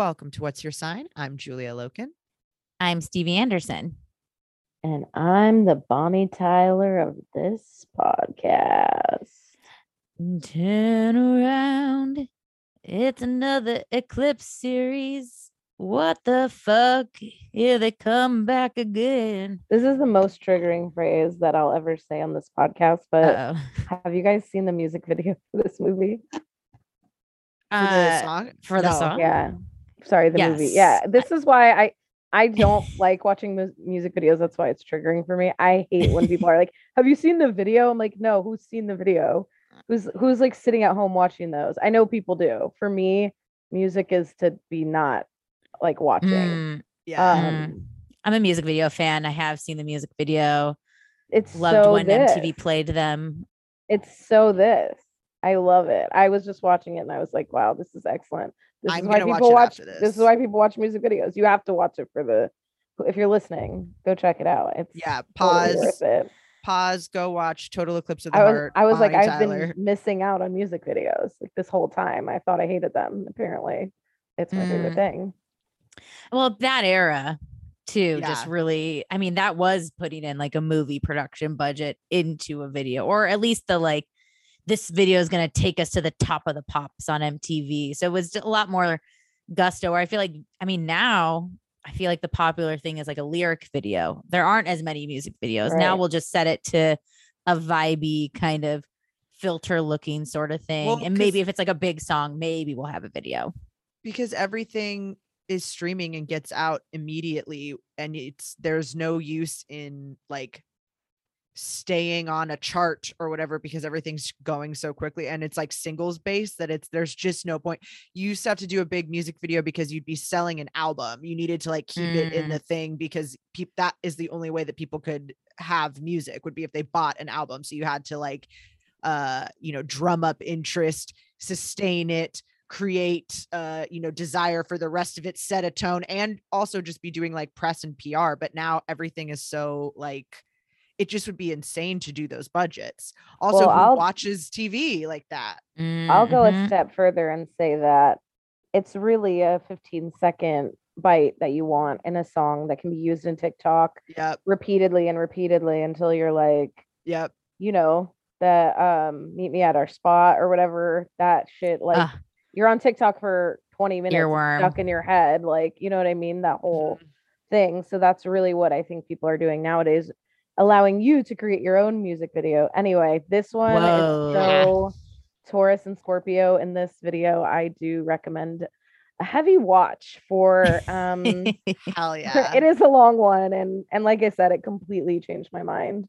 Welcome to What's Your Sign? I'm Julia Loken. i'm stevie anderson And I'm the Bonnie Tyler of this podcast. turn around it's another eclipse series what the fuck here they come back again This is the most triggering phrase that I'll ever say on this podcast. But Uh-oh. have you guys seen the music video for this movie? For the Uh, song? for the No. song? Yeah. Sorry, the movie. Yeah. This is why I I don't like watching mu- music videos. That's why it's triggering for me. I hate when people are like, "Have you seen the video?" I'm like, "No, who's seen the video? Who's who's like sitting at home watching those?" I know people do. For me, music is to be not like watching. Mm, Yeah. Um, mm. i'm a music video fan i have seen the music video It's loved so when this. mtv played them It's so this. I love it. I was just watching it and I was like, "Wow, this is excellent." This I'm is why gonna watch people watch. This. this. is why people watch music videos. You have to watch it for the. If you're listening, go check it out. It's yeah. totally Pause. worth it. Pause. Go watch Total Eclipse of the I was Heart. I was like Bonnie I've Tyler. been missing out on music videos like this whole time. I thought I hated them. Apparently, it's my favorite Mm. thing. well that era too just really i mean that was putting in like a movie production budget into a video or at least the like this video is going to take us to the top of the pops on mtv so it was a lot more gusto where i feel like i mean now i feel like the popular thing is like a lyric video. There aren't as many music videos. Now we'll just set it to a vibey kind of filter looking sort of thing. Well, and maybe if it's like a big song maybe we'll have a video. Because everything is streaming and gets out immediately and it's there's no use in like staying on a chart or whatever because everything's going so quickly and it's like singles based that it's there's just no point. You used to have to do a big music video because you'd be selling an album. You needed to like keep it in Mm. the thing because peop- that is the only way that people could have music would be if they bought an album. So you had to like uh you know drum up interest sustain it create uh you know desire for the rest of it set a tone and also just be doing like press and pr but now everything is so like it just would be insane to do those budgets. Also Well, who I'll- watches tv like that? I'll go a step further and say that it's really a 15 second bite that you want in a song that can be used in TikTok yep. repeatedly and repeatedly until you're like, yep. you know, the um meet me at our spot or whatever that shit like you're on TikTok for 20 minutes Earworm. stuck in your head like you know what I mean? That whole Mhm. thing. So that's really what I think people are doing nowadays allowing you to create your own music video anyway this one Whoa. is so Taurus and Scorpio in this video I do recommend a heavy watch for um hell yeah it is a long one and and like I said it completely changed my mind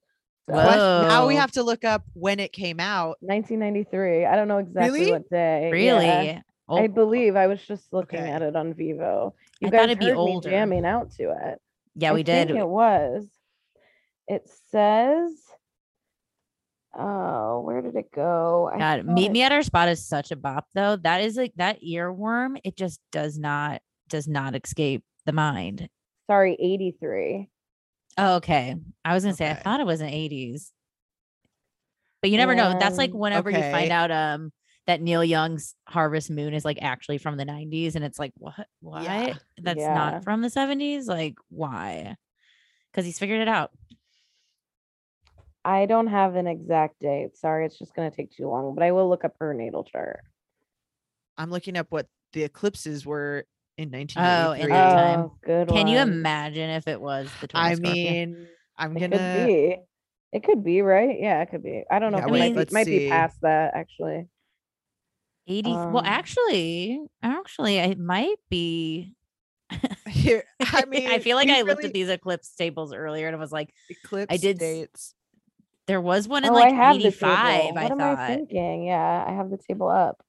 so, Whoa. Now we have to look up when it came out 1993 I don't know exactly Really? what day yeah. Really? I Oh, believe I was just looking Okay. at it on Vevo. You I guys thought it'd be heard older. me jamming out to it. yeah, I we think did. It was. It says. Oh, where did it go? I God, meet it- me at our spot is such a bop though. That is like that earworm. It just does not does not escape the mind. Sorry, 83. Oh, okay. I was gonna say I thought it was an 80s. But you never know. That's like Um, whenever you find out um that Neil Young's Harvest Moon is like actually from the 90s and it's like what why Yeah. that's Yeah. not from the 70s? Like why? Because he's figured it out. I don't have an exact date. Sorry, it's just going to take too long, but I will look up her natal chart. i'm looking up what the eclipses were in Oh, in 1983 that time. Oh, good Can you imagine if it was the i mean i'm It gonna could be. It could be, right? Yeah, it could be. I don't know Yeah, if it wait, might, be, might be past that actually. 80 well Um, actually actually it might be here i mean i feel like we i looked at these eclipse tables earlier and it was like eclipse I did s- dates there was one in oh, like I have the 85 table. i What am thought I thinking? Yeah, I have the table up.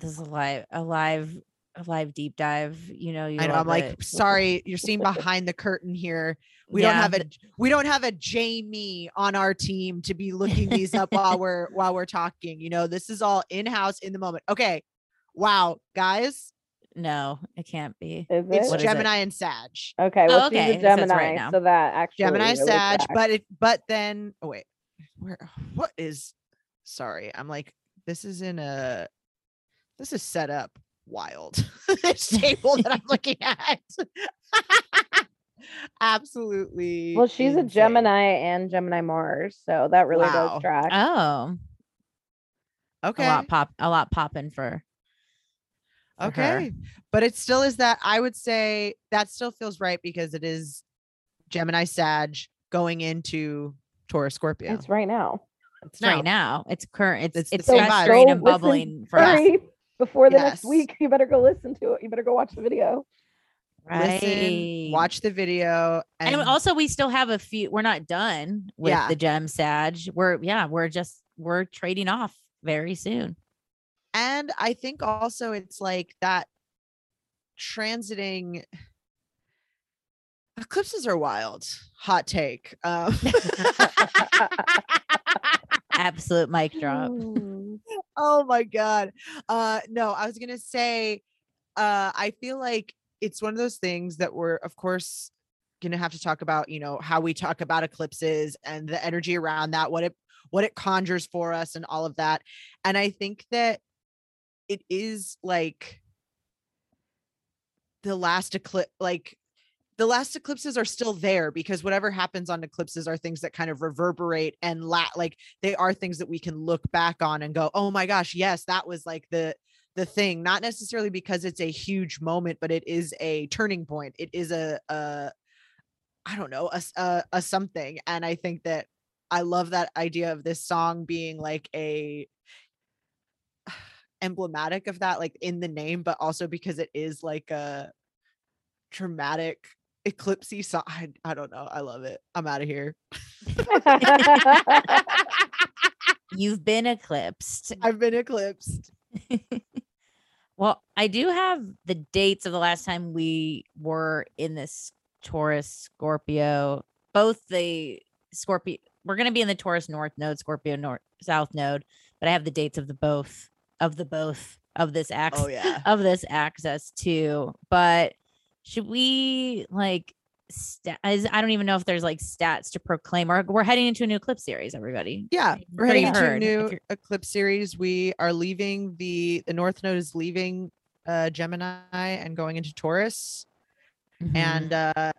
this is a live a live a live deep dive you know you I know, I'm like, it. sorry, you're seeing behind the curtain here. We don't Yeah, have a the- we don't have a Jamie on our team to be looking these up while we're while we're talking. You know, this is all in house in the moment. Okay. Wow, guys, no it can't be Is it's it? What is it? Gemini and Sag. Okay, Oh, okay, the it says right Gemini. now. so that actually Gemini Sag, tracks. but it but then oh wait, where what is sorry, I'm like, this is in a this is set up wild. this table that I'm looking at. Absolutely. well, she's a. Gemini and Gemini Mars, so that really Wow. does track. oh Okay. a lot pop a lot popping for, for her. Okay. But it still is that I would say that still feels right because it is Gemini Sag going into Taurus Scorpio. It's right now. It's it's right now it's current it's It's the it's same fast vibe. and bubbling for us before the next week. You better go listen to it. You better go watch the video. right Listen, watch the video. And, and also we still have a few we're not done with Yeah. the gem sag we're yeah we're just we're trading off very soon and I think also it's like that transiting eclipses are wild. Hot take. Um, absolute mic drop oh my god uh no i was gonna say uh i feel like it's one of those things that we're of course gonna have to talk about you know how we talk about eclipses and the energy around that what it what it conjures for us and all of that and i think that it is like the last eclipse like the last eclipses are still there because whatever happens on eclipses are things that kind of reverberate and la- like they are things that we can look back on and go oh my gosh yes that was like the the thing. Not necessarily because it's a huge moment but it is a turning point. It is a a i don't know a a something. And i think that i love that idea of this song being like a emblematic of that like in the name but also because it is like a dramatic eclipsey song I, I don't know i love it. I'm out of here. You've been eclipsed. I've been eclipsed. Well i do have the dates of the last time we were in this taurus scorpio both the scorpio we're going to be in the taurus north node scorpio north south node, but I have the dates of the both of the both of this axis Oh yeah. of this axis too. But should we like I don't even know if there's like stats to proclaim or we're heading into a new clip series, everybody. Yeah, we're Pretty heading into a new eclipse series. We are leaving the the North Node is leaving uh Gemini and going into Taurus. Mm-hmm. and uh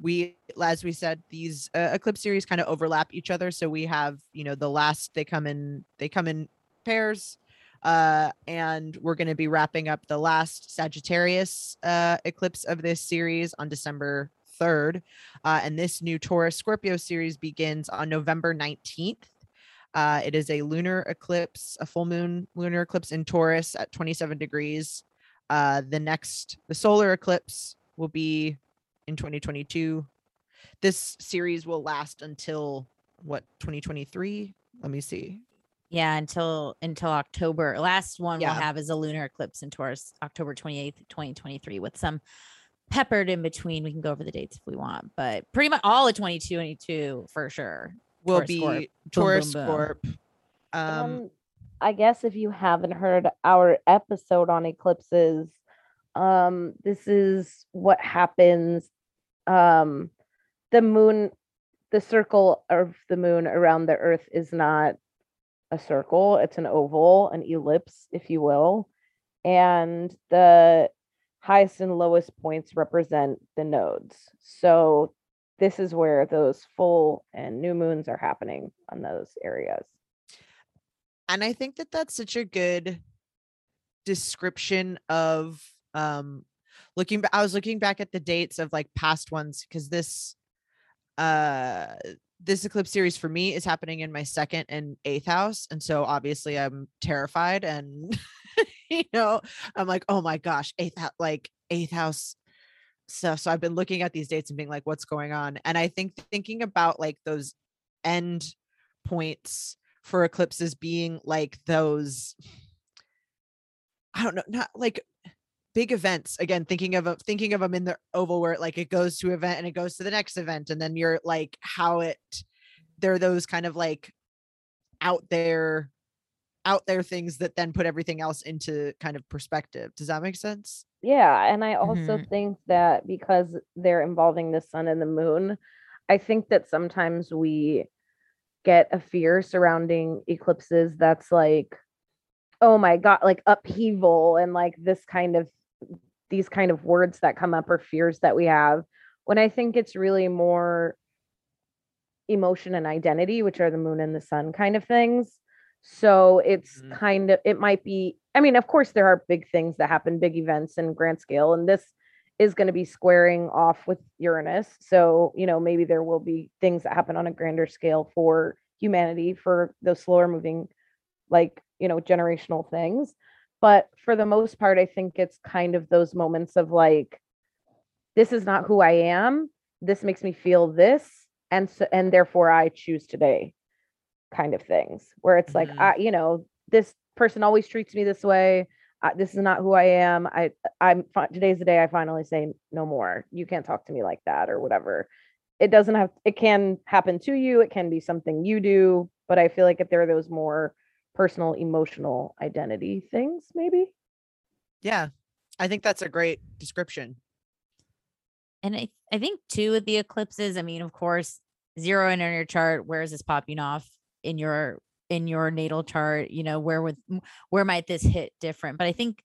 we as we said these uh, eclipse series kind of overlap each other so we have you know the last they come in they come in pairs uh and we're going to be wrapping up the last sagittarius uh eclipse of this series on december 3rd uh and this new taurus scorpio series begins on november 19th uh, it is a lunar eclipse, a full moon lunar eclipse in Taurus at 27 degrees. Uh, the next, the solar eclipse will be in 2022. This series will last until what 2023? Let me see. Yeah, until until October. Last one Yeah. we'll have is a lunar eclipse in Taurus, October 28th, 2023, with some peppered in between. We can go over the dates if we want, but pretty much all of 2022 for sure. Will Taurus be Scorp. Boom, Taurus boom, boom. Scorp. Um, Um, I guess if you haven't heard our episode on eclipses, um, this is what happens. Um, the moon, the circle of the moon around the earth is not a circle, it's an oval, an ellipse, if you will. And the highest and lowest points represent the nodes. So this is where those full and new moons are happening on those areas. and I think that that's such a good description of um looking I was looking back at the dates of like past ones because this uh this eclipse series for me is happening in my second and eighth house and so obviously I'm terrified and you know I'm like oh my gosh eighth house like eighth house stuff. So I've been looking at these dates and being like what's going on? And I think thinking about like those end points for eclipses being like those I don't know, not like big events. Again, thinking of a, thinking of them in the oval where it, like it goes to event and it goes to the next event, and then you're like how it. They're those kind of like out there, out there things that then put everything else into kind of perspective. Does that make sense? Yeah, and I also Mhm. think that because they're involving the sun and the moon, I think that sometimes we get a fear surrounding eclipses that's like, oh my God, like upheaval and like this kind of these kind of words that come up or fears that we have. When I think it's really more emotion and identity, which are the moon and the sun kind of things. So it's Mhm. kind of, it might be, I mean, of course, there are big things that happen, big events in grand scale, and this is going to be squaring off with Uranus. So, you know, maybe there will be things that happen on a grander scale for humanity for those slower moving, like, you know, generational things. But for the most part, I think it's kind of those moments of like, this is not who I am. This makes me feel this. And so, and therefore I choose today kind of things where it's like, Mhm. I, you know, this person always treats me this way. This is not who I am. I, I'm today's the day I finally say no more. You can't talk to me like that or whatever. It doesn't have, it can happen to you. It can be something you do, but I feel like if there are those more personal, emotional identity things, maybe. Yeah, I think that's a great description. And I, I think too with the eclipses, I mean, of course, zero in on your chart, where is this popping off in your in your natal chart? You know, where would where might this hit different? But I think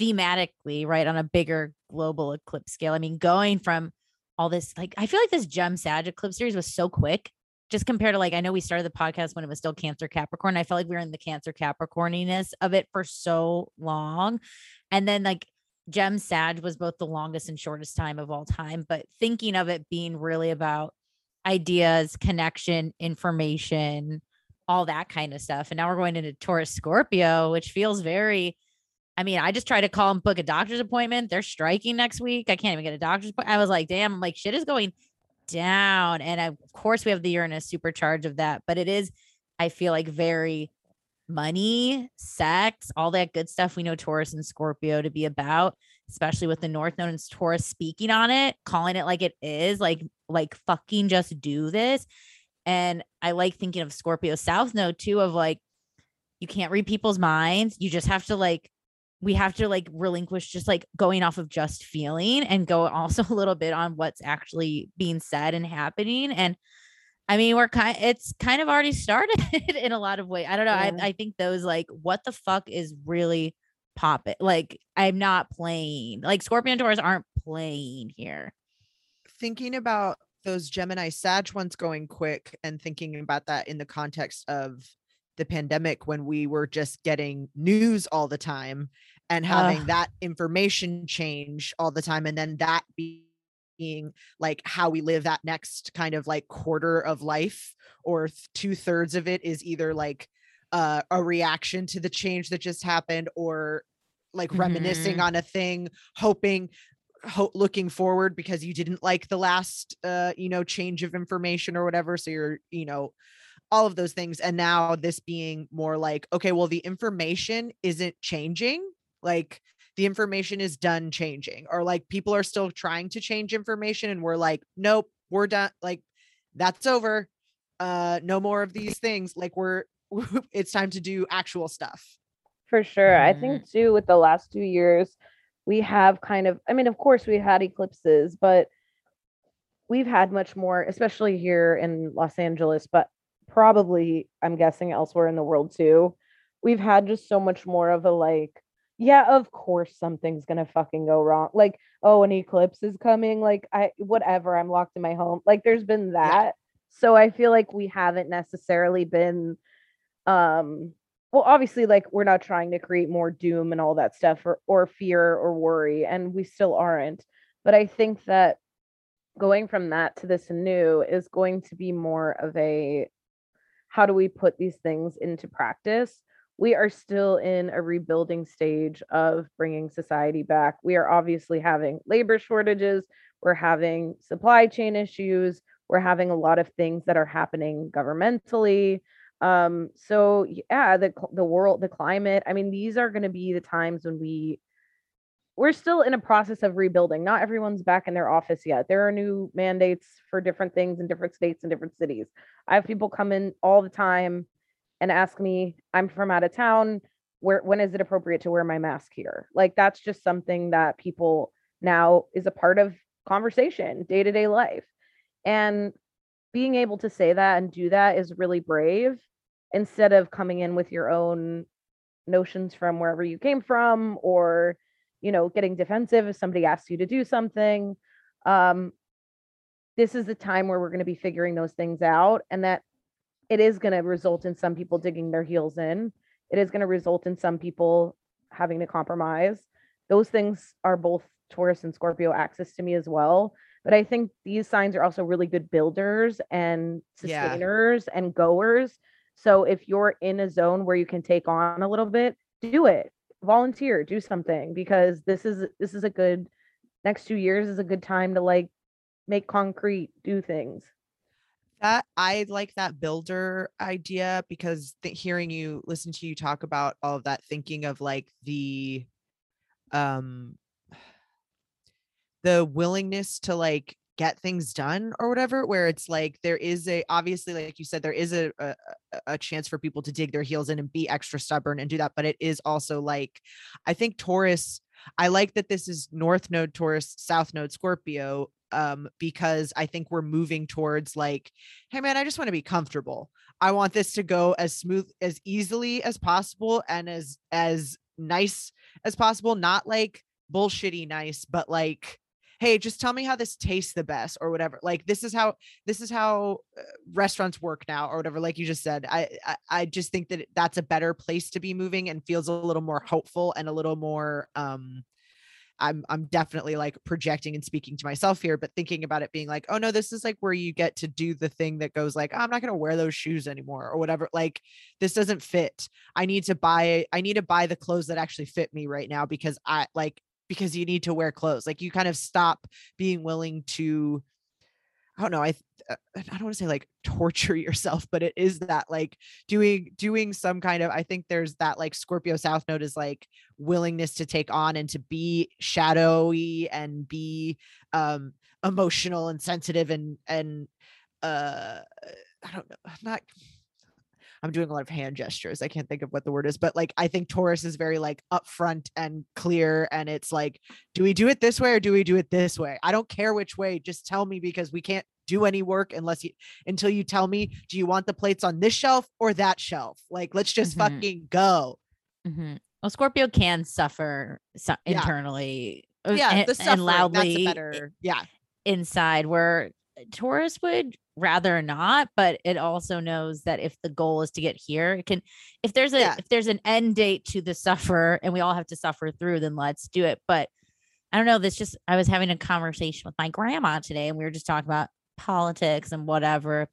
thematically, right, on a bigger global eclipse scale, I mean, going from all this, like I feel like this Gem Sag eclipse series was so quick. Just compared to like, I know we started the podcast when it was still Cancer Capricorn. I felt like we were in the Cancer Capricorniness of it for so long. And then like Gem Sag was both the longest and shortest time of all time, but thinking of it being really about ideas, connection, information, all that kind of stuff. And now we're going into Taurus Scorpio, which feels very, I mean, I just tried to call and book a doctor's appointment. They're striking next week. I can't even get a doctor's appointment. I was like, damn, I'm like, shit is going down. And of course, we have the Uranus supercharge of that, but it is, I feel like, very money, sex, all that good stuff we know Taurus and Scorpio to be about, especially with the North Node and Taurus speaking on it, calling it like it is, like like fucking just do this. And I like thinking of Scorpio South Node too, of like, you can't read people's minds. You just have to like, we have to like relinquish just like going off of just feeling and go also a little bit on what's actually being said and happening. And I mean, we're kind it's kind of already started in a lot of ways. I don't know. Yeah. I, I think those like what the fuck is really popping. Like I'm not playing. Like Scorpion Taurus aren't playing here. thinking about those Gemini Sag ones going quick and thinking about that in the context of the pandemic when we were just getting news all the time and having Ugh. that information change all the time and then that being like how we live that next kind of like quarter of life or two thirds of it is either like uh, a reaction to the change that just happened or like reminiscing Mhm. on a thing hoping ho- looking forward because you didn't like the last uh you know change of information or whatever so you're you know all of those things and now this being more like okay well the information isn't changing like the information is done changing or like people are still trying to change information and we're like nope we're done like that's over uh no more of these things like we're it's time to do actual stuff For sure. I Mhm. think too with the last two years, we have kind of I mean, of course we had eclipses, but we've had much more, especially here in Los Angeles, but probably I'm guessing elsewhere in the world too. We've had just so much more of a like, yeah, of course something's gonna fucking go wrong. Like, oh, an eclipse is coming. Like, I whatever, I'm locked in my home. Like, there's been that. So I feel like we haven't necessarily been um well obviously like we're not trying to create more doom and all that stuff or, or fear or worry and we still aren't but i think that going from that to this new is going to be more of a how do we put these things into practice we are still in a rebuilding stage of bringing society back. We are obviously having labor shortages we're having supply chain issues we're having a lot of things that are happening governmentally. Um so yeah the the world the climate i mean these are going to be the times when we we're still in a process of rebuilding. Not everyone's back in their office yet. There are new mandates for different things in different states and different cities. I have people come in all the time and ask me i'm from out of town where when is it appropriate to wear my mask here? Like that's just something that people now is a part of conversation day-to-day life and being able to say that and do that is really brave instead of coming in with your own notions from wherever you came from or you know getting defensive if somebody asks you to do something um this is the time where we're going to be figuring those things out and that it is going to result in some people digging their heels in. It is going to result in some people having to compromise. Those things are both taurus and scorpio axis to me as well but i think these signs are also really good builders and Yeah. sustainers and goers. So if you're in a zone where you can take on a little bit do it. Volunteer do something because this is this is a good next two years is a good time to like make concrete do things that i like that builder idea because hearing you listen to you talk about all of that thinking of like the um the willingness to like get things done or whatever where it's like there is a obviously like you said there is a a- a chance for people to dig their heels in and be extra stubborn and do that but it is also like i think taurus i like that this is north node taurus south node scorpio um because i think we're moving towards like hey man i just want to be comfortable. I want this to go as smooth as easily as possible and as as nice as possible not like bullshitty nice but like hey just tell me how this tastes the best or whatever like this is how this is how uh, restaurants work now or whatever like you just said I, I i just think that that's a better place to be moving and feels a little more hopeful and a little more um i'm i'm definitely like projecting and speaking to myself here but thinking about it being like oh no this is like where you get to do the thing that goes like i'm not to wear those shoes anymore or whatever like this doesn't fit. I need to buy i need to buy the clothes that actually fit me right now because i like because you need to wear clothes. Like you kind of stop being willing to i don't know i uh, i don't want to say like torture yourself but it is that like doing doing some kind of i think there's that like scorpio south node is like willingness to take on and to be shadowy and be um emotional and sensitive and and uh I don't know, I'm not I'm doing a lot of hand gestures. I can't think of what the word is, but like I think Taurus is very like upfront and clear. And it's like, do we do it this way or do we do it this way? I don't care which way. Just tell me because we can't do any work unless you until you tell me, do you want the plates on this shelf or that shelf? Like, let's just Mhm. fucking go. Mhm. Well, Scorpio can suffer so- Yeah. internally. uh, Yeah, and, the and suffering. loudly that's a better. Yeah, inside where Taurus would rather not, but it also knows that if the goal is to get here, it can if there's a Yeah. if there's an end date to the suffer and we all have to suffer through, then let's do it. But I don't know. This just I was having a conversation with my grandma today and we were just talking about politics and whatever.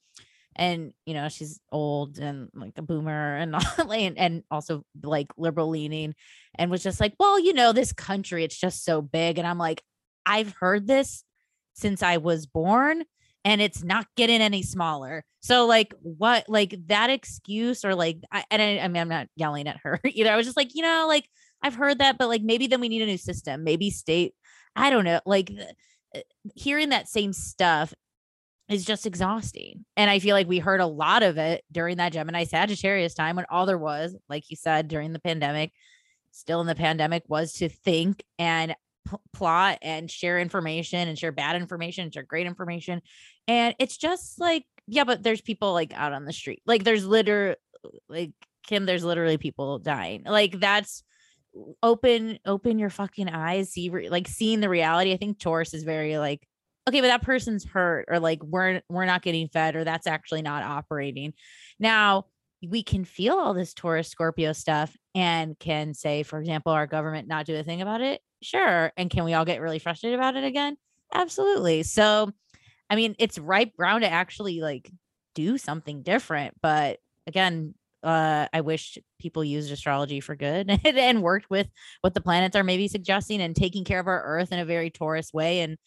And you know, she's old and like a boomer and all, and, and also like liberal leaning and was just like, well, you know, this country, it's just so big. And I'm like, I've heard this since I was born and it's not getting any smaller. So like what like that excuse or like I and I, I mean I'm not yelling at her either. I was just like, you know, like I've heard that, but like maybe then we need a new system. Maybe state, I don't know, like uh, hearing that same stuff is just exhausting. And I feel like we heard a lot of it during that Gemini Sagittarius time when all there was, like you said, during the pandemic, still in the pandemic, was to think and plot and share information and share bad information, and share great information. And it's just like, yeah, but there's people like out on the street. Like there's literally like Kim, there's literally people dying. Like that's open, open your fucking eyes, see re- like seeing the reality. I think Taurus is very like, okay, but that person's hurt, or like we're we're not getting fed, or that's actually not operating. Now we can feel all this Taurus Scorpio stuff and can say, for example, our government not do a thing about it. Sure. And can we all get really frustrated about it again? Absolutely. So, I mean, it's ripe ground to actually like do something different. But again, uh, I wish people used astrology for good and, and worked with what the planets are maybe suggesting and taking care of our earth in a very Taurus way and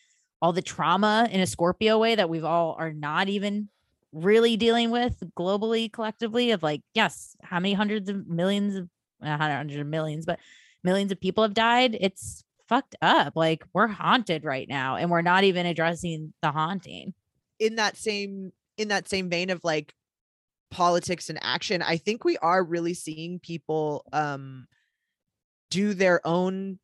all the trauma in a Scorpio way that we've all are not even really dealing with globally collectively of like yes how many hundreds of millions of hundreds of millions but millions of people have died it's fucked up like we're haunted right now and we're not even addressing the haunting. In that same in that same vein of like politics and action, I think we are really seeing people um do their own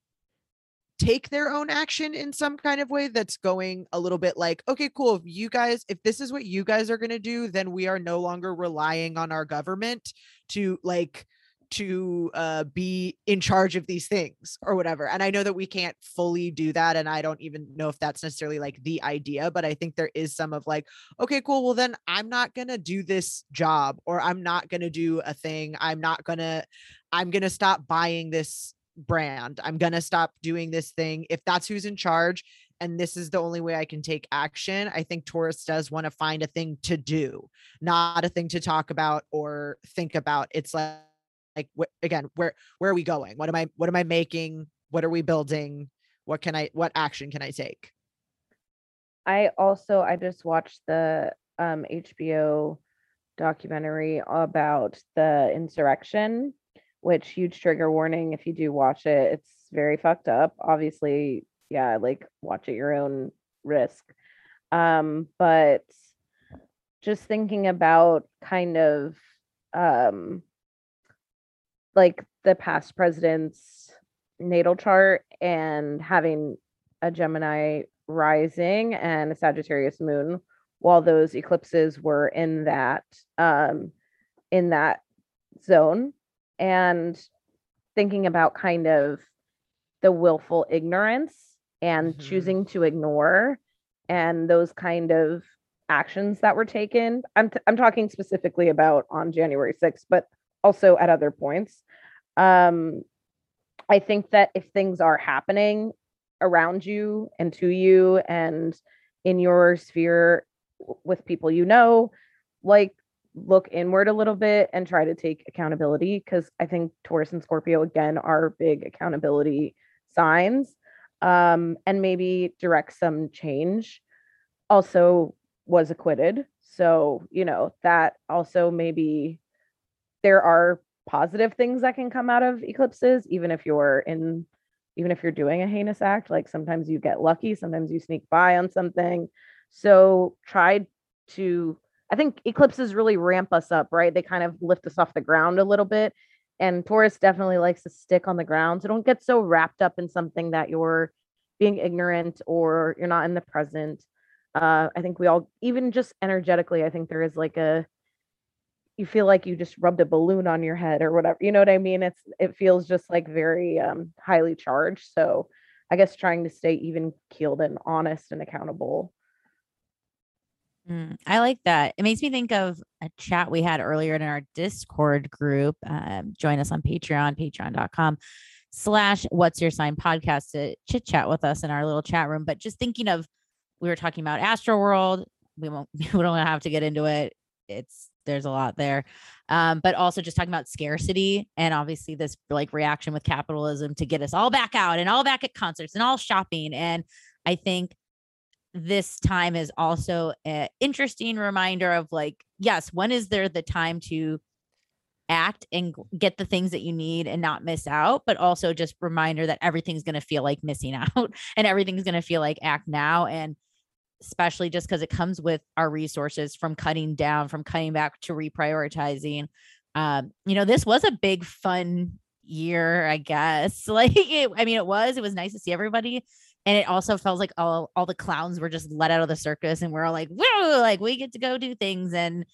take their own action in some kind of way that's going a little bit like okay cool if you guys if this is what you guys are going to do then we are no longer relying on our government to like to uh be in charge of these things or whatever and i know that we can't fully do that and i don't even know if that's necessarily like the idea but i think there is some of like okay cool well then i'm not going to do this job or i'm not going to do a thing i'm not going to i'm going to stop buying this brand i'm going to stop doing this thing if that's who's in charge and this is the only way i can take action i think taurus does want to find a thing to do not a thing to talk about or think about it's like like wh- again where where are we going? What am i what am i making? What are we building? What can i what action can i take? I also I just watched the um HBO documentary about the insurrection, which huge trigger warning if you do watch it. It's very fucked up. Obviously, yeah, like watch at your own risk. Um, but just thinking about kind of um like the past president's natal chart and having a Gemini rising and a Sagittarius moon while those eclipses were in that um in that zone and thinking about kind of the willful ignorance and Mhm. choosing to ignore and those kind of actions that were taken i'm t- i'm talking specifically about on January 6th but also at other points um i think that if things are happening around you and to you and in your sphere with people you know like look inward a little bit and try to take accountability because i think taurus and scorpio again are big accountability signs um and maybe direct some change. Also was acquitted so you know that also maybe there are positive things that can come out of eclipses even if you're in even if you're doing a heinous act like sometimes you get lucky sometimes you sneak by on something. So try to I think eclipses really ramp us up, right? They kind of lift us off the ground a little bit. And Taurus definitely likes to stick on the ground. So don't get so wrapped up in something that you're being ignorant or you're not in the present. Uh, I think we all, even just energetically, I think there is like a, you feel like you just rubbed a balloon on your head or whatever. You know what I mean? It's, it feels just like very um, highly charged. So I guess trying to stay even keeled and honest and accountable. Mm, I like that. It makes me think of a chat we had earlier in our Discord group. Um, join us on Patreon, patreon.com slash what's your sign podcast to chit chat with us in our little chat room. But just thinking of, we were talking about Astroworld. We won't, we don't have to get into it. It's, there's a lot there. Um, but also just talking about scarcity and obviously this like reaction with capitalism to get us all back out and all back at concerts and all shopping. And I think this time is also an interesting reminder of like, yes, when is there the time to act and get the things that you need and not miss out, but also just reminder that everything's going to feel like missing out and everything's going to feel like act now. And especially just because it comes with our resources from cutting down, from cutting back to reprioritizing. Um, you know, this was a big fun year, I guess. Like, it, I mean, it was. It was nice to see everybody, and it also felt like all all the clowns were just let out of the circus, and we're all like, whoa, like we get to go do things, and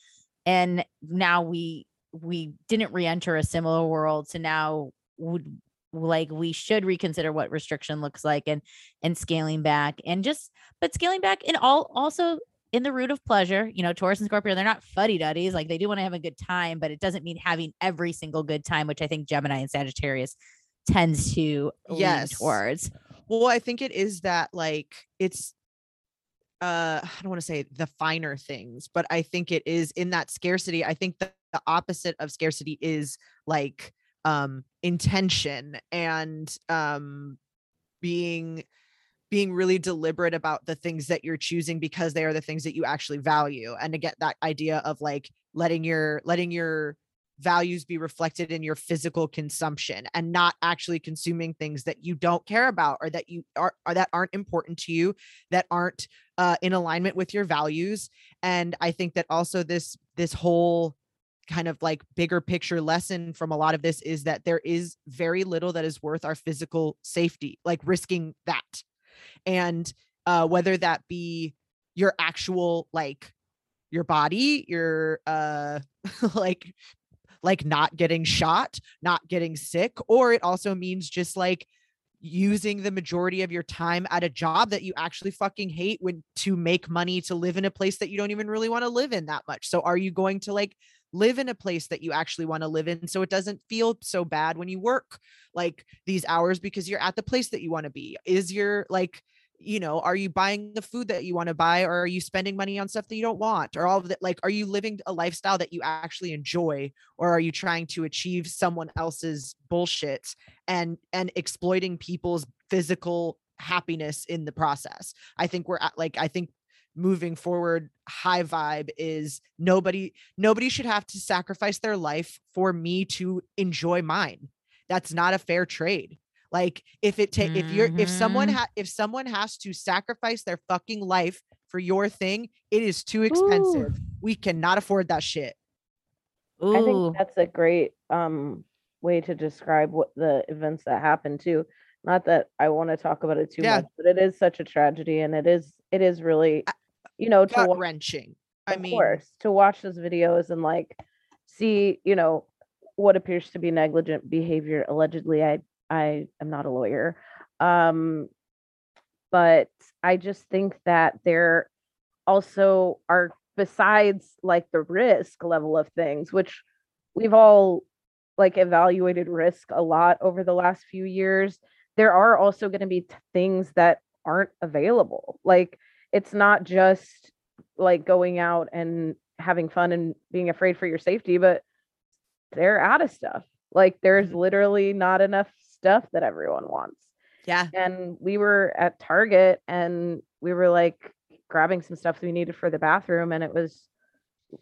and now we we didn't re-enter a similar world, so now would like we should reconsider what restriction looks like and and scaling back and just but scaling back and all also in the root of pleasure you know taurus and scorpio they're not fuddy-duddies like they do want to have a good time but it doesn't mean having every single good time which i think gemini and sagittarius tends to lean Yes. towards Well, I think it is that like it's uh I don't want to say the finer things, but I think it is in that scarcity. I think that the opposite of scarcity is like um intention and um being being really deliberate about the things that you're choosing because they are the things that you actually value and to get that idea of like letting your letting your values be reflected in your physical consumption and not actually consuming things that you don't care about or that you are or that aren't important to you that aren't uh, in alignment with your values. And i think that also this this whole kind of like bigger picture lesson from a lot of this is that there is very little that is worth our physical safety like risking that. And uh whether that be your actual like your body your uh like like not getting shot not getting sick or it also means just like using the majority of your time at a job that you actually fucking hate when to make money to live in a place that you don't even really want to live in that much. So are you going to like live in a place that you actually want to live in so it doesn't feel so bad when you work like these hours because you're at the place that you want to be? Is your like you know are you buying the food that you want to buy or are you spending money on stuff that you don't want or all of that like are you living a lifestyle that you actually enjoy or are you trying to achieve someone else's bullshit and and exploiting people's physical happiness in the process? I think we're at like i think moving forward high vibe is nobody nobody should have to sacrifice their life for me to enjoy mine. That's not a fair trade like if it ta- if you're if someone Mhm. ha- if someone has to sacrifice their fucking life for your thing it is too expensive we cannot afford that shit Ooh. I think that's a great um way to describe what the events that happened too. Not that I want to talk about it too Yeah. much, but it is such a tragedy and it is it is really you know to gut wa- wrenching i of mean course to watch those videos and like see you know what appears to be negligent behavior allegedly i i am not a lawyer um but i just think that there also are besides like the risk level of things which we've all like evaluated risk a lot over the last few years there are also going to be t- things that aren't available like it's not just like going out and having fun and being afraid for your safety, but they're out of stuff. Like there's Mhm. literally not enough stuff that everyone wants. yeah And we were at Target and we were like grabbing some stuff we needed for the bathroom and it was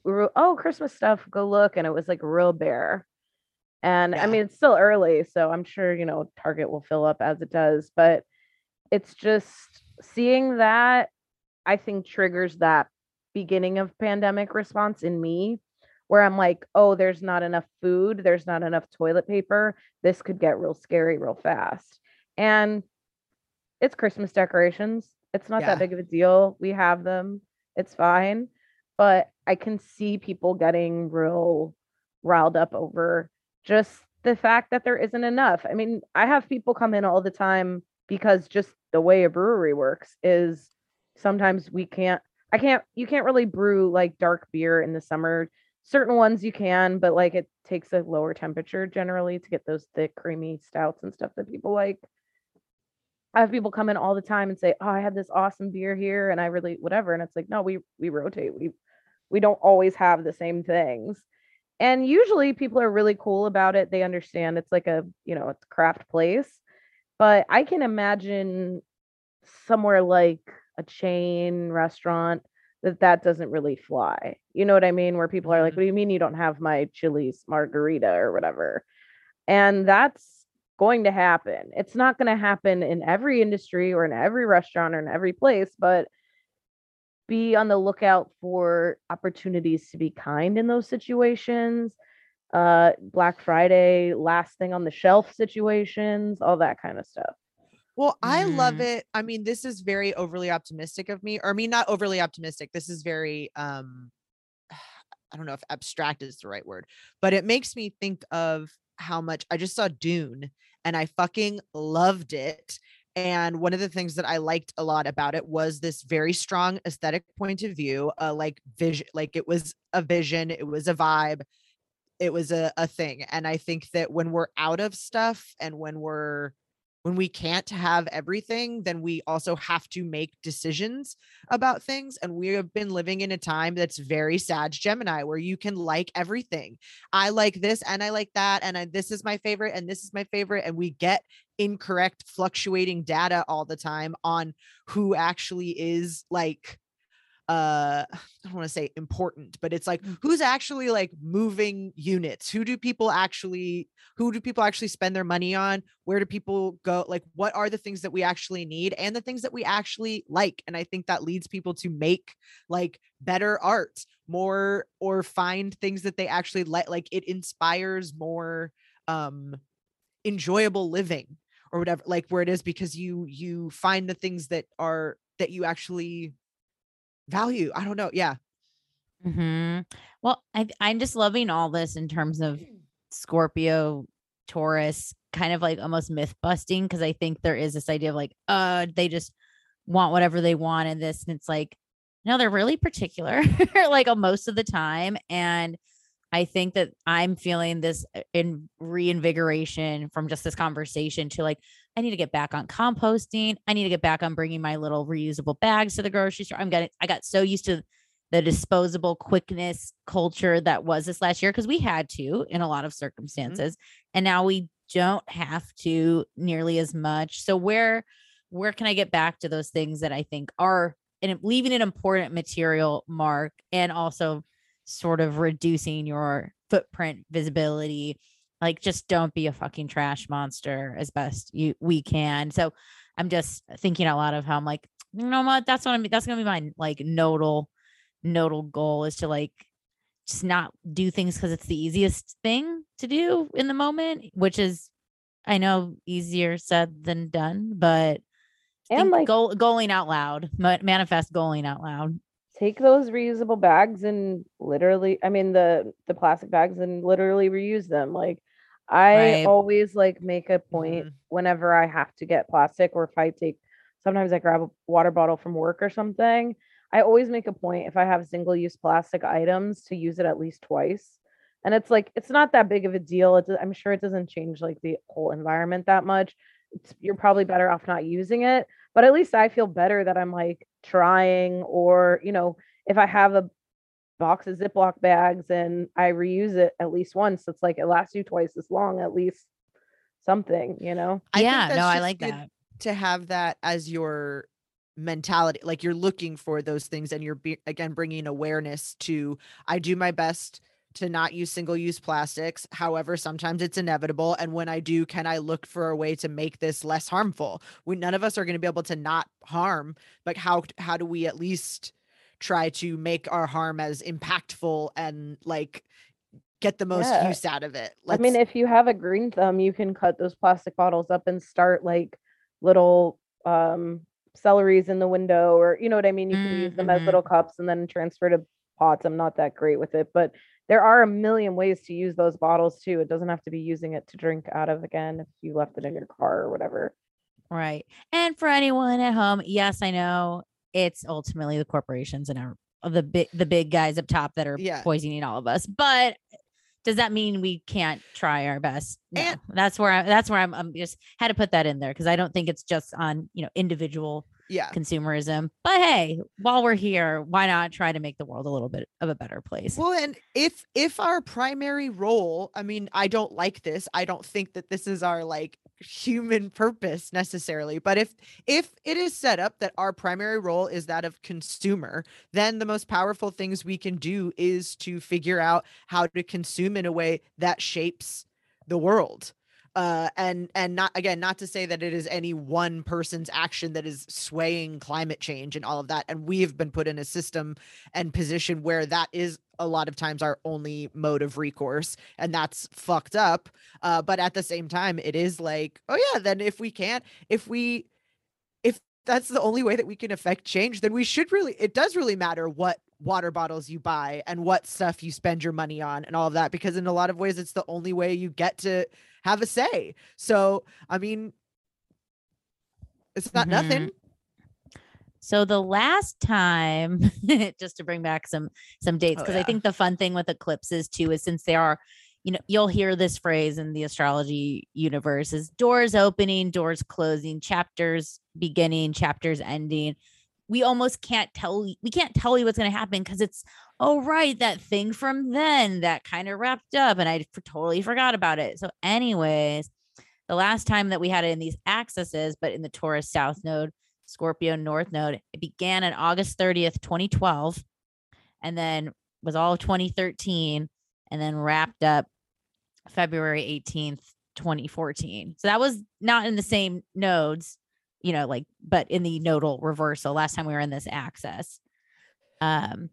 we were oh Christmas stuff, go look and it was like real bare. And Yeah. I mean it's still early, so I'm sure, you know, Target will fill up as it does, but it's just seeing that I think triggers that beginning of pandemic response in me where I'm like, oh, there's not enough food, there's not enough toilet paper. This could get real scary real fast. And it's Christmas decorations. It's not Yeah. that big of a deal. We have them. It's fine. But I can see people getting real riled up over just the fact that there isn't enough. I mean, I have people come in all the time because just the way a brewery works is sometimes we can't I can't you can't really brew like dark beer in the summer. Certain ones you can, but like it takes a lower temperature generally to get those thick creamy stouts and stuff that people like. I have people come in all the time and say, "Oh, I had this awesome beer here and I really whatever." And it's like, "No, we we rotate. We we don't always have the same things." And usually people are really cool about it. They understand it's like a, you know, it's craft place. But I can imagine somewhere like a chain restaurant that that doesn't really fly. You know what I mean? Where people are like, Mhm. "What do you mean you don't have my Chili's margarita or whatever?" And that's going to happen. It's not going to happen in every industry or in every restaurant or in every place, but be on the lookout for opportunities to be kind in those situations. Uh Black Friday, last thing on the shelf situations, all that kind of stuff. Well, I love Mhm. it. I mean, this is very overly optimistic of me, or I mean, not overly optimistic. This is very, um, I don't know if abstract is the right word, but it makes me think of how much I just saw Dune and I fucking loved it. And one of the things that I liked a lot about it was this very strong aesthetic point of view, uh, like vision, like it was a vision, it was a vibe, it was a, a thing. And I think that when we're out of stuff and when we're when we can't have everything, then we also have to make decisions about things. And we have been living in a time that's very Sag Gemini, where you can like everything. I like this and I like that. And I, this is my favorite and this is my favorite. And we get incorrect, fluctuating data all the time on who actually is like uh i don't want to say important but it's like who's actually like moving units? Who do people actually who do people actually spend their money on? Where do people go? Like what are the things that we actually need and the things that we actually like? And i think that leads people to make like better art more or find things that they actually like like it inspires more um enjoyable living or whatever like where it is because you you find the things that are that you actually value i don't know yeah. Hmm Well, I, I'm just loving all this in terms of Scorpio, Taurus, kind of like almost myth busting because I think there is this idea of like, uh, they just want whatever they want in this, and it's like, no, they're really particular, like most of the time, and I think that I'm feeling this uh, in reinvigoration from just this conversation to like, I need to get back on composting. I need to get back on bringing my little reusable bags to the grocery store. I'm getting, I got so used to the disposable quickness culture that was this last year because we had to in a lot of mm-hmm. circumstances and now we don't have to nearly as much so where where can i get back to those things that i think are and leaving an important material mark and also sort of reducing your footprint visibility like just don't be a fucking trash monster as best you we can so i'm just thinking a lot of how i'm like you know what that's what i'm that's gonna be my like nodal nodal goal is to like just not do things because it's the easiest thing to do in the moment, which is I know easier said than done, but And, like- goal, goaling out loud, ma- manifest goaling out loud. Take those reusable bags and literally, I mean the the plastic bags and literally reuse them. Like I Right. always like make a point Mhm. whenever I have to get plastic or if I take sometimes I grab a water bottle from work or something. I always make a point if I have single use plastic items to use it at least twice. And it's like it's not that big of a deal. It's I'm sure it doesn't change like the whole environment that much. It's, you're probably better off not using it, but at least I feel better that I'm like trying or, you know, if I have a box of Ziploc bags and I reuse it at least once, it's like it lasts you twice as long, at least something, you know? I yeah, no, I like that. to have that as your mentality like you're looking for those things and you're be- again bringing awareness to i do my best to not use single use plastics however sometimes it's inevitable and when i do can i look for a way to make this less harmful we none of us are going to be able to not harm but how how do we at least try to make our harm as impactful and like get the most Yeah. use out of it. I mean, if you have a green thumb, you can cut those plastic bottles up and start like little um celeries in the window, or you know what I mean. You can use them as Mhm. little cups and then transfer to pots. I'm not that great with it, but there are a million ways to use those bottles too. It doesn't have to be using it to drink out of again if you left it in your car or whatever. Right. And for anyone at home, yes, I know it's ultimately the corporations and our the big the big guys up top that are Yeah. poisoning all of us. But does that mean we can't try our best? No. And- that's where I that's where I'm, I'm just had to put that in there because I don't think it's just on you know individual yeah. consumerism. But hey, while we're here, why not try to make the world a little bit of a better place? Well, and if if our primary role, I mean, I don't like this. I don't think that this is our like human purpose necessarily. But if if it is set up that our primary role is that of consumer, then the most powerful things we can do is to figure out how to consume in a way that shapes the world. Uh, and and not again not to say that it is any one person's action that is swaying climate change and all of that and we have been put in a system and position where that is a lot of times our only mode of recourse and that's fucked up. Uh, but at the same time it is like oh yeah then if we can't if we if that's the only way that we can affect change then we should really it does really matter what water bottles you buy and what stuff you spend your money on and all of that because in a lot of ways it's the only way you get to have a say. So i mean it's not mm-hmm. nothing. So the last time, just to bring back some some dates, Oh, because I think the fun thing with eclipses too is since they are, you know, you'll hear this phrase in the astrology universe is doors opening, doors closing, chapters beginning, chapters ending. We almost can't tell we can't tell you what's going to happen because it's oh right that thing from then that kind of wrapped up and I totally forgot about it. So, anyways, the last time that we had it in these axes but in the Taurus South Node. Scorpio North Node. It began on August 30th, 2012, and then was all of 2013, and then wrapped up February 18th, 2014. So that was not in the same nodes, you know, like, but in the nodal reversal last time we were in this axis. Um,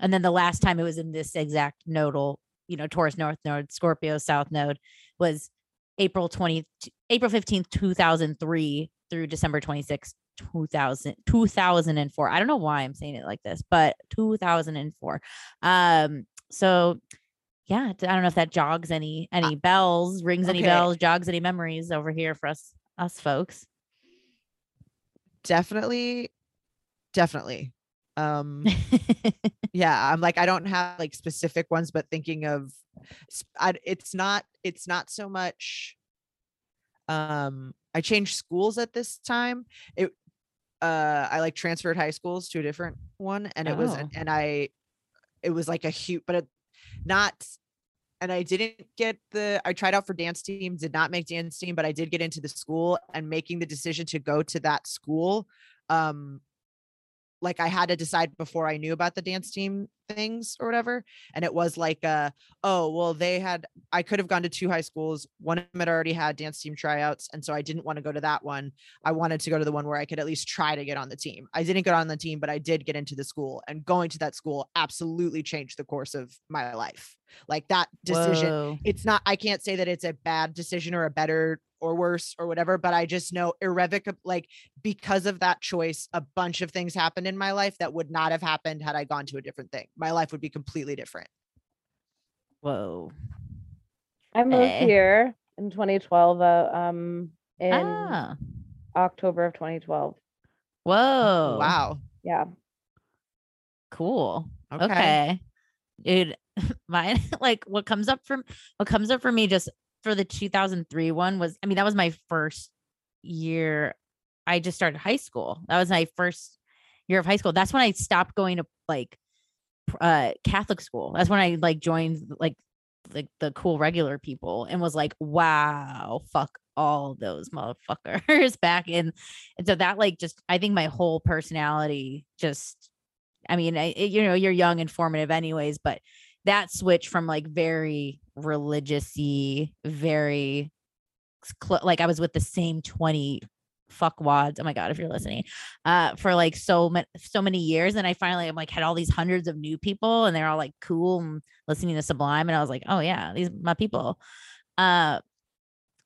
and then the last time it was in this exact nodal, you know, Taurus North Node, Scorpio South Node was April 20, April 15th, 2003 through December 26th, 2000 2004 i don't know why i'm saying it like this but 2004 um so yeah I don't know if that jogs any any bells rings any bells jogs any memories over here for us us folks definitely definitely um yeah i'm like i don't have like specific ones but thinking of I, it's not it's not so much um i changed schools at this time it uh i like transferred high schools to a different one and it was Oh. and i it was like a huge but it, not and I didn't get the I tried out for dance team, did not make dance team, but I did get into the school and making the decision to go to that school. Um like I had to decide before I knew about the dance team things or whatever. And it was like uh oh well they had I could have gone to two high schools. One of them had already had dance team tryouts. And so I didn't want to go to that one. I wanted to go to the one where I could at least try to get on the team. I didn't get on the team, but I did get into the school. And going to that school absolutely changed the course of my life. Like that decision Whoa. it's not i can't say that it's a bad decision or a better or worse or whatever but i just know irrevocable like because of that choice a bunch of things happened in my life that would not have happened had i gone to a different thing my life would be completely different whoa I moved Eh. here in 2012. Uh, um, in ah October of 2012. whoa wow Yeah. cool okay, okay, dude mine like what comes up from what comes up for me just for the 2003 one was i mean that was my first year i just started high school. That was my first year of high school. That's when i stopped going to like uh catholic school. That's when i like joined like like the cool regular people and was like wow fuck all those motherfuckers back in and so that like just i think my whole personality just I mean, I, you know, you're young and formative anyways, but that switch from like very religious-y, very cl- like I was with the same 20 fuckwads. Oh my god, if you're listening, uh, for like so many so many years, and I finally I'm like had all these hundreds of new people, and they're all like cool and listening to Sublime, and I was like, oh yeah, these my people. Uh,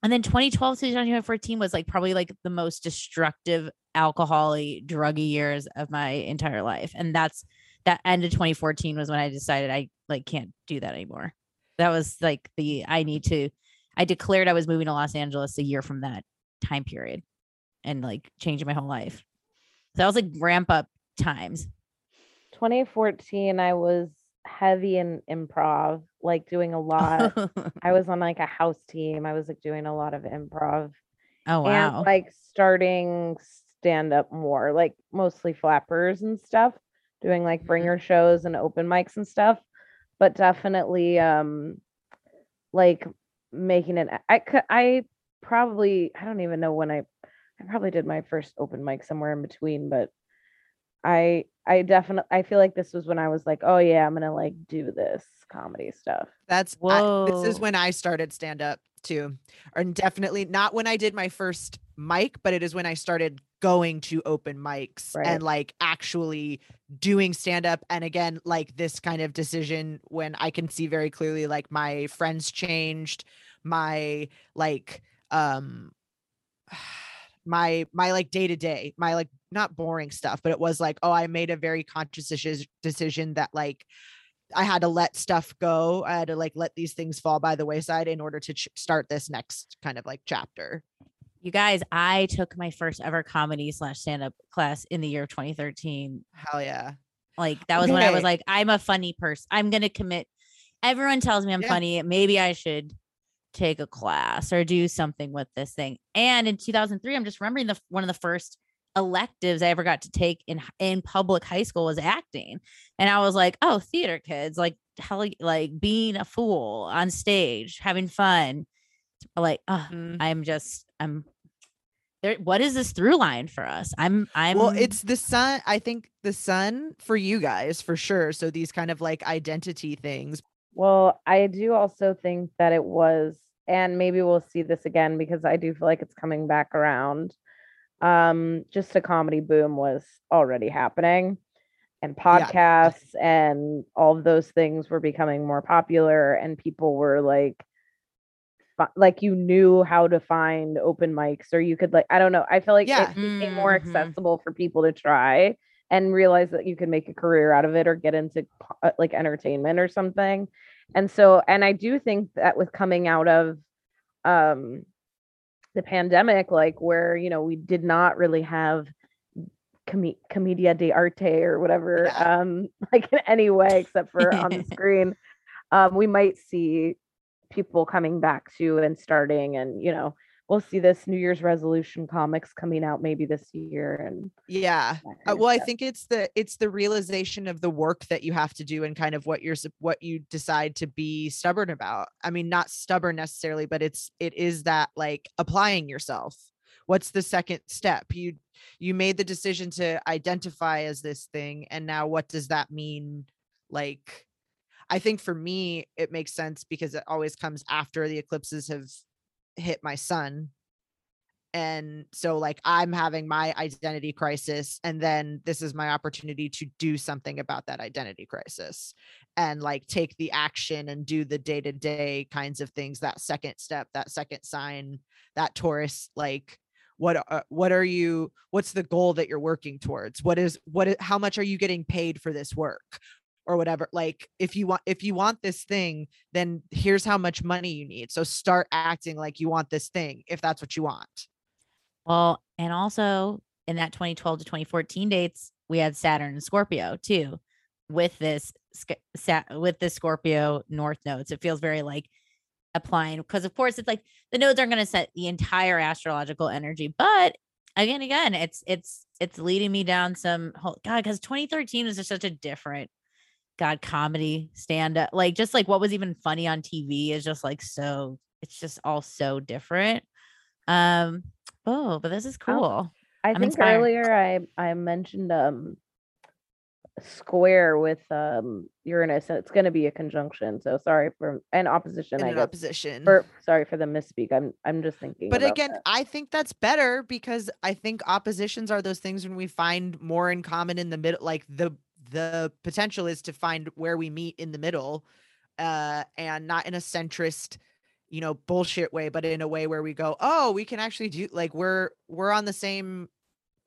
and then 2012 to 2014 was like probably like the most destructive alcohol-y druggy years of my entire life and that's that end of 2014 was when i decided i like can't do that anymore. That was like the i need to i declared i was moving to los angeles a year from that time period and like changing my whole life. So that was like ramp up times. 2014, I was heavy in improv, like doing a lot. I was on like a house team. I was like doing a lot of improv oh wow. and like starting stand up more, like mostly flappers and stuff, doing like Mhm. bringer shows and open mics and stuff. But definitely um like making it I could I probably I don't even know when I I probably did my first open mic somewhere in between, but I I definitely I feel like this was when I was like, oh yeah, I'm gonna like do this comedy stuff. That's I, this is when I started stand up too. And definitely not when I did my first mic, but it is when I started going to open mics Right. and like actually doing stand up and again like this kind of decision when I can see very clearly like my friends changed, my like um my my like day to day, my like not boring stuff, but it was like, oh, I made a very conscious decision that like I had to let stuff go. I had to like let these things fall by the wayside in order to ch- start this next kind of like chapter. You guys i took my first ever comedy slash stand-up class in the year of 2013 Hell yeah. Like that was when I was like, I'm a funny person. I'm gonna commit. Everyone tells me I'm Yeah. funny. Maybe I should take a class or do something with this thing. And in 2003, I'm just remembering the one of the first electives I ever got to take in in public high school was acting. And I was like, oh, theater kids, like hell, like being a fool on stage, having fun. Like, oh, Mm. I'm just, I'm there. What is this through line for us? I'm, I'm. well, it's the sun. I think the sun for you guys for sure. So these kind of like identity things. Well, I do also think that it was, and maybe we'll see this again because I do feel like it's coming back around. Um, just a comedy boom was already happening, and Yeah. podcasts and all of those things were becoming more popular, and people were like, fi- like you knew how to find open mics, or you could like, I don't know. I feel like Yeah. it became more Mhm. accessible for people to try and realize that you could make a career out of it or get into uh, like entertainment or something and so and i do think that with coming out of um the pandemic like where you know we did not really have com- commedia dell'arte or whatever Yeah. um like in any way except for on the screen um we might see people coming back to and starting and you know we'll see this new year's resolution comics coming out maybe this year and Yeah. Uh, well, I think it's the it's the realization of the work that you have to do and kind of what you're what you decide to be stubborn about. I mean, not stubborn necessarily, but it's it is that like applying yourself. What's the second step? You you made the decision to identify as this thing and now what does that mean like I think for me it makes sense because it always comes after the eclipses have hit my sun and so like i'm having my identity crisis and then this is my opportunity to do something about that identity crisis and like take the action and do the day-to-day kinds of things that second step that second sign that taurus like what are, what are you what's the goal that you're working towards? What is what is, how much are you getting paid for this work or whatever like if you want if you want this thing then here's how much money you need so start acting like you want this thing if that's what you want Well, and also in that 2012 to 2014 dates, we had Saturn and Scorpio too, with this with the Scorpio North nodes. It feels very like applying because, of course, it's like the nodes aren't going to set the entire astrological energy, but again, again, it's it's it's leading me down some whole God because 2013 is just such a different God comedy stand up. Like just like what was even funny on TV is just like so. It's just all so different. Um. Oh, but this is I'll- cool. I I'm think inspired. earlier I I mentioned um square with um Uranus, it's going to be a conjunction. So sorry for an opposition. in I an guess. opposition. For, sorry for the misspeak. I'm I'm just thinking. but again, that. I think that's better because I think oppositions are those things when we find more in common in the middle. Like the the potential is to find where we meet in the middle, uh, and not in a centrist, you know, bullshit way, but in a way where we go, oh, we can actually do like we're we're on the same,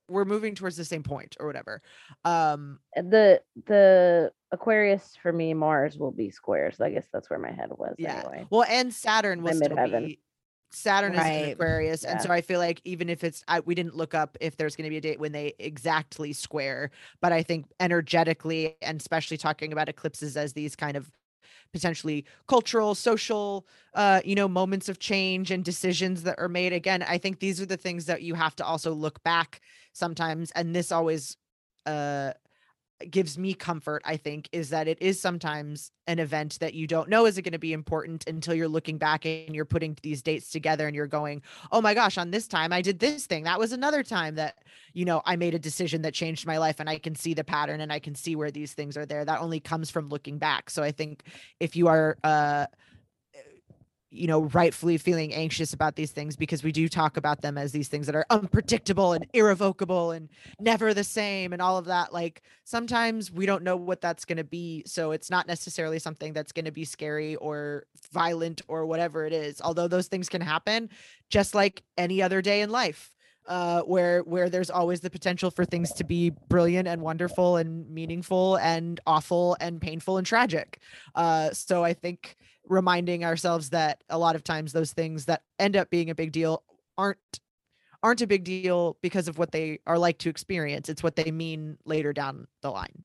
we're moving towards the same point or whatever. Um, the the Aquarius for me, Mars will be squares So I guess that's where my head was Yeah. anyway. Well, and Saturn will still be Saturn is in Right. Aquarius, and so I feel like even if it's I, we didn't look up if there's going to be a date when they exactly square, but I think energetically and especially talking about eclipses as these kind of potentially cultural, social, uh, you know, moments of change and decisions that are made. Again, I think these are the things that you have to also look back sometimes, and this always uh gives me comfort i think is that it is sometimes an event that you don't know is it going to be important until you're looking back and you're putting these dates together and you're going oh my gosh on this time i did this thing. That was another time that you know i made a decision that changed my life and i can see the pattern and i can see where these things are there. That only comes from looking back. So i think if you are uh you know, rightfully feeling anxious about these things because we do talk about them as these things that are unpredictable and irrevocable and never the same and all of that. Like sometimes we don't know what that's going to be. So it's not necessarily something that's going to be scary or violent or whatever it is. Although those things can happen just like any other day in life. Uh, where where there's always the potential for things to be brilliant and wonderful and meaningful and awful and painful and tragic. Uh, so I think reminding ourselves that a lot of times those things that end up being a big deal aren't aren't a big deal because of what they are like to experience it's what they mean later down the line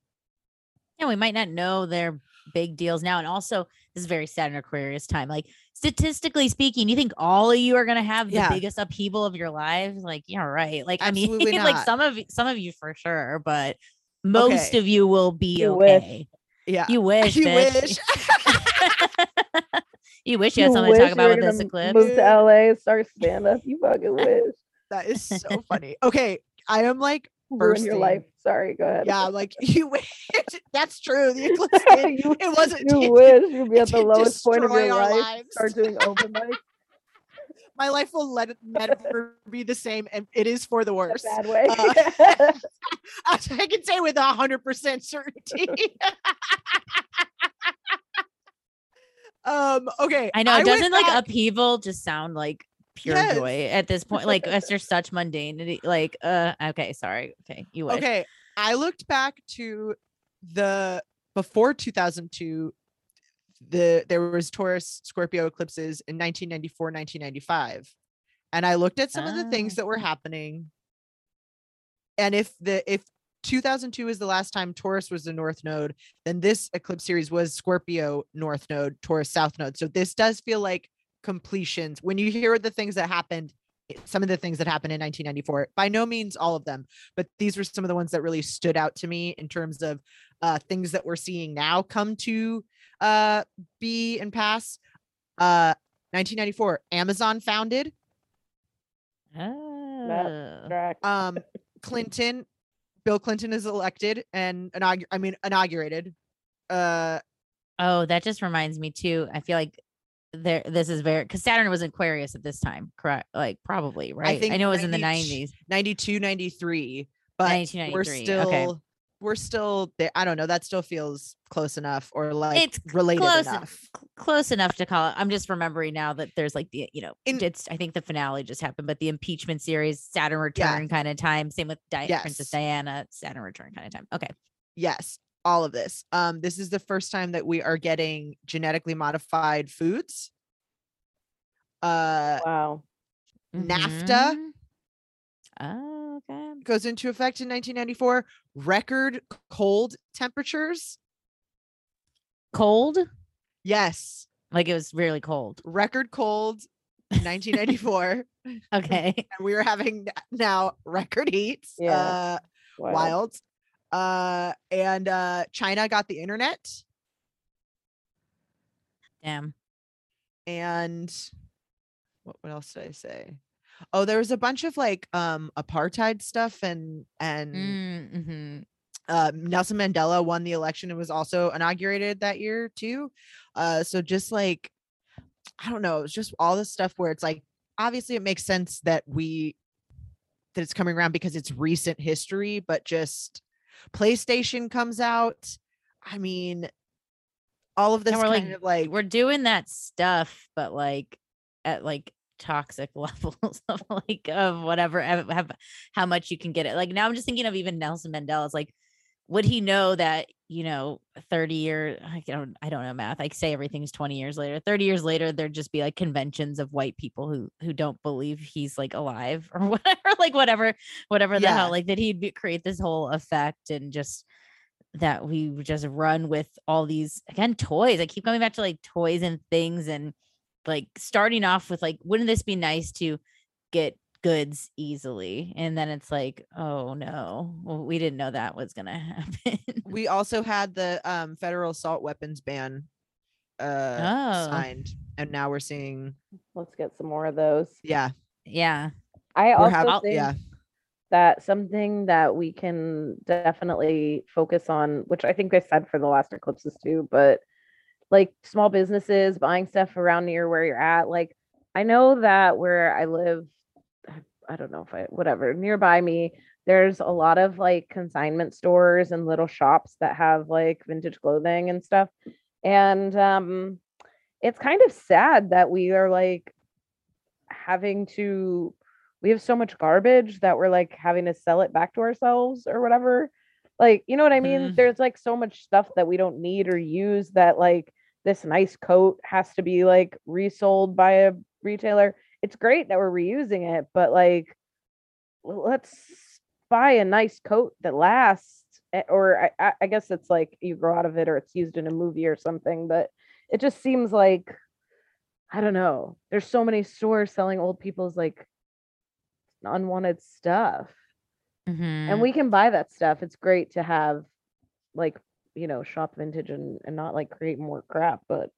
Yeah, we might not know their big deals now. And also, this is very Saturn Aquarius time. Like statistically speaking, you think all of you are gonna have the Yeah. biggest upheaval of your lives? Like, yeah, right. Like, I mean, Absolutely like some of some of you for sure, but most Okay. of you will be You wish. okay. yeah You wish. you bitch. wish you wish you had something to talk about with this gonna eclipse. Move to LA, start stand up. You fucking wish. that is so funny okay i am like Ruin your life. Sorry, go ahead. yeah like you wish that's true the eclipse did, you, it wasn't you it wish you'd be at the lowest point of your life. lives. Start doing open mic my life will let it never be the same and it is for the in a worse bad way. Uh, I can say with a hundred percent certainty. Um. Okay. I know. went doesn't like back- upheaval just sound like pure Yes. joy at this point? Like after such mundanity. Like, uh, okay, sorry. Okay, you wish. Okay. I looked back to the before 2002. The there was Taurus Scorpio eclipses in 1994, 1995, and I looked at some of the things Ah. that were happening. And if the if 2002 is the last time Taurus was the north node, then this eclipse series was Scorpio north node, Taurus south node. So this does feel like completions. When you hear the things that happened, some of the things that happened in 1994, by no means all of them, but these were some of the ones that really stood out to me in terms of uh, things that we're seeing now come to uh, be and pass. Uh, 1994, Amazon founded. Oh. Track. Um, Clinton, Bill Clinton is elected and inaugurated. I mean, inaugurated. Uh, Oh, that just reminds me too. I feel like there this is very because Saturn was Aquarius at this time, correct? Like probably, right? I, think I know it was in the 90s. 92, 93, but 92, we're still. okay. We're still there. I don't know. That still feels close enough or like It's related close enough. cl- close enough to call it. I'm just remembering now that there's like the, you know, In- it's I think the finale just happened, but the impeachment series, Saturn return kind of time. Same with Di- Princess Yes. Diana, Saturn return kind of time. Okay. yes all of this um this is the first time that we are getting genetically modified foods uh Wow. NAFTA? Mhm. Oh, okay. goes into effect in 1994 record cold temperatures Cold? yes Like it was really cold. record cold 1994 Okay. and we are having now record heats Yeah. uh Wild. wild uh and uh china got the internet Damn. and what, what else did I say? Oh, there was a bunch of like um apartheid stuff and and Mm-hmm. uh, Nelson Mandela won the election and was also inaugurated that year too. Uh, so just like I don't know, it's just all this stuff where it's like obviously it makes sense that we that it's coming around because it's recent history, but just PlayStation comes out. I mean, all of this And we're kind like- of like we're doing that stuff, but like at like toxic levels of like of whatever have, how much you can get it. Like now I'm just thinking of even Nelson Mandela. It's like, would he know that, you know, 30 years I don't I don't know math. I say everything's 20 years later. 30 years later, there'd just be like conventions of white people who who don't believe he's like alive or whatever, like whatever, whatever the Yeah. hell, like that he'd be, create this whole effect and just that we would just run with all these again toys. I keep coming back to like toys and things and like starting off with like, wouldn't this be nice to get goods easily? And then it's like, oh no, well, we didn't know that was gonna happen. we also had the um federal assault weapons ban uh Oh. signed and now we're seeing Let's get some more of those. yeah yeah. I we're also having think yeah that something that we can definitely focus on, which I think I said for the last eclipses too, but like small businesses buying stuff around near where you're at. Like I know that where I live, I- don't know if I whatever nearby me, there's a lot of like consignment stores and little shops that have like vintage clothing and stuff. And um it's kind of sad that we are like having to we have so much garbage that we're like having to sell it back to ourselves or whatever. Like, you know what I mean? Mhm. There's like so much stuff that we don't need or use that like this nice coat has to be like resold by a retailer. It's great that we're reusing it, but like let's buy a nice coat that lasts eh, or I- I guess it's like you grow out of it or it's used in a movie or something, but it just seems like I don't know. There's so many stores selling old people's like unwanted stuff. Mhm. And we can buy that stuff. It's great to have like, you know, shop vintage and, and not like create more crap, but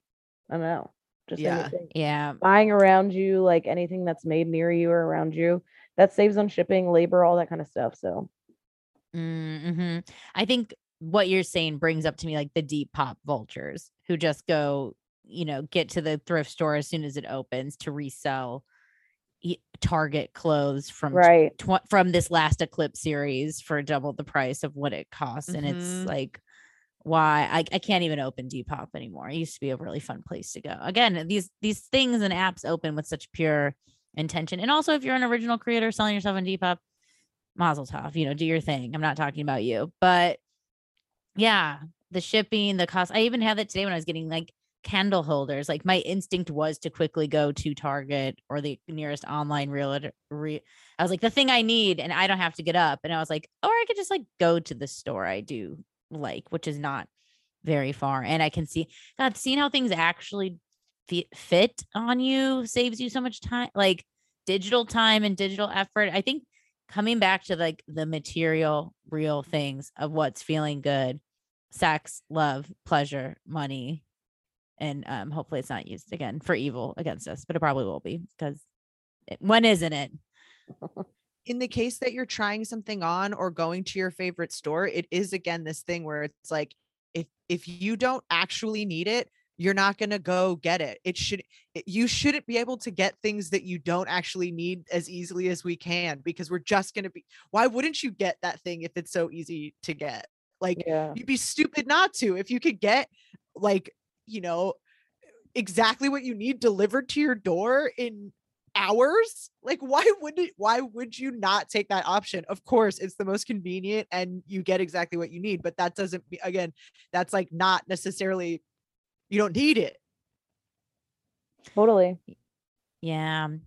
I don't know. Just Yeah. anything. yeah. Buying around you, like anything that's made near you or around you, that saves on shipping, labor, all that kind of stuff. So hmm I think what you're saying brings up to me like the Depop vultures who just go, you know, get to the thrift store as soon as it opens to resell Target clothes from right. tw- from this last Eclipse series for double the price of what it costs, and it's Mhm. like. Why I, I can't even open Depop anymore. It used to be a really fun place to go. Again, these these things and apps open with such pure intention. And also if you're an original creator selling yourself on Depop, mazel tov, you know, do your thing. I'm not talking about you, but yeah, the shipping, the cost. I even had that today when I was getting like candle holders. Like my instinct was to quickly go to Target or the nearest online realtor. Re- I was like, the thing I need, and I don't have to get up. And I was like, or I could just like go to the store I do like, which is not very far. And I can see, God, seeing how things actually fi- fit on you saves you so much time, like digital time and digital effort. I think coming back to like the material, real things of what's feeling good sex, love, pleasure, money. And um, hopefully it's not used again for evil against us, but it probably will be because it, when isn't it? in the case that you're trying something on or going to your favorite store, it is again this thing where it's like if if you don't actually need it, you're not going to go get it. It should it- you shouldn't be able to get things that you don't actually need as easily as we can because we're just going to be why wouldn't you get that thing if it's so easy to get? Like Yeah. you'd be stupid not to if you could get like, you know, exactly what you need delivered to your door in hours like why would it why would you not take that option of course it's the most convenient and you get exactly what you need but that doesn't be again that's like not necessarily you don't need it Totally. Yeah. Um,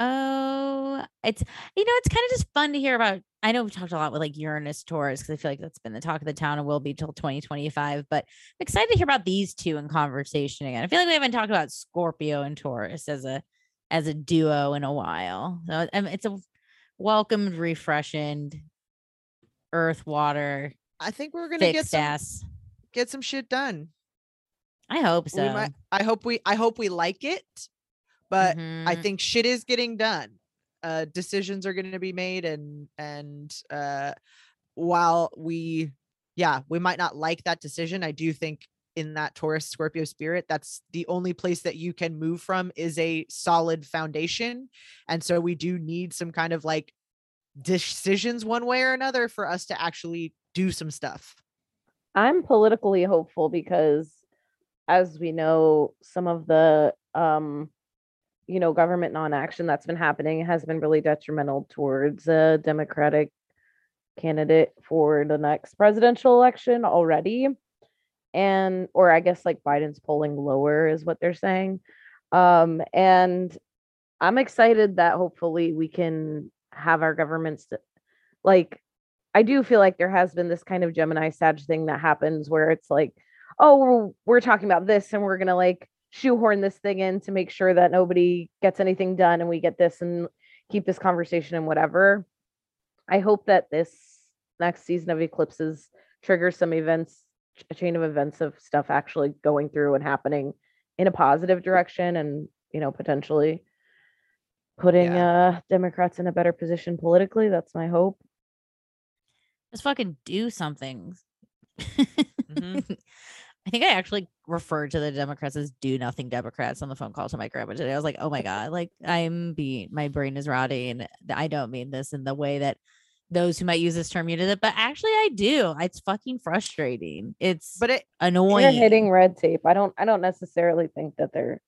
Oh, it's you know, it's kind of just fun to hear about. I know we've talked a lot with like Uranus Taurus because I feel like that's been the talk of the town and will be till 2025. But I'm excited to hear about these two in conversation again. I feel like we haven't talked about Scorpio and Taurus as a as a duo in a while. So um, it's a welcomed, refreshened earth, water, i think we're gonna get some ass. get some shit done I hope so. we might i hope we i hope we like it but i Mhm. think shit is getting done uh decisions are going to be made and and uh while we yeah, we might not like that decision, I do think in that Taurus Scorpio spirit, that's the only place that you can move from is a solid foundation. And so we do need some kind of like decisions one way or another for us to actually do some stuff. I'm politically hopeful because as we know, some of the um you know, government non-action that's been happening has been really detrimental towards a democratic candidate for the next presidential election already. And or I guess like Biden's polling lower is what they're saying. Um and I'm excited that hopefully we can have our governments to, like I do feel like there has been this kind of Gemini Sag thing that happens where it's like, oh, we're, we're talking about this and we're to like shoehorn this thing in to make sure that nobody gets anything done and we get this and keep this conversation and whatever. I hope that this next season of eclipses triggers some events, a chain of events of stuff actually going through and happening in a positive direction and, you know, potentially putting uh Democrats in a better position politically. That's my hope. Just fucking do something. Mhm. I think I actually referred to the Democrats as do nothing Democrats on the phone call to my grandma today. I was like, oh my God, like I'm being, my brain is rotting. I don't mean this in the way that those who might use this term used it, but actually I do. It's fucking frustrating. It's But it They're annoying. hitting red tape. I don't I don't necessarily think that they're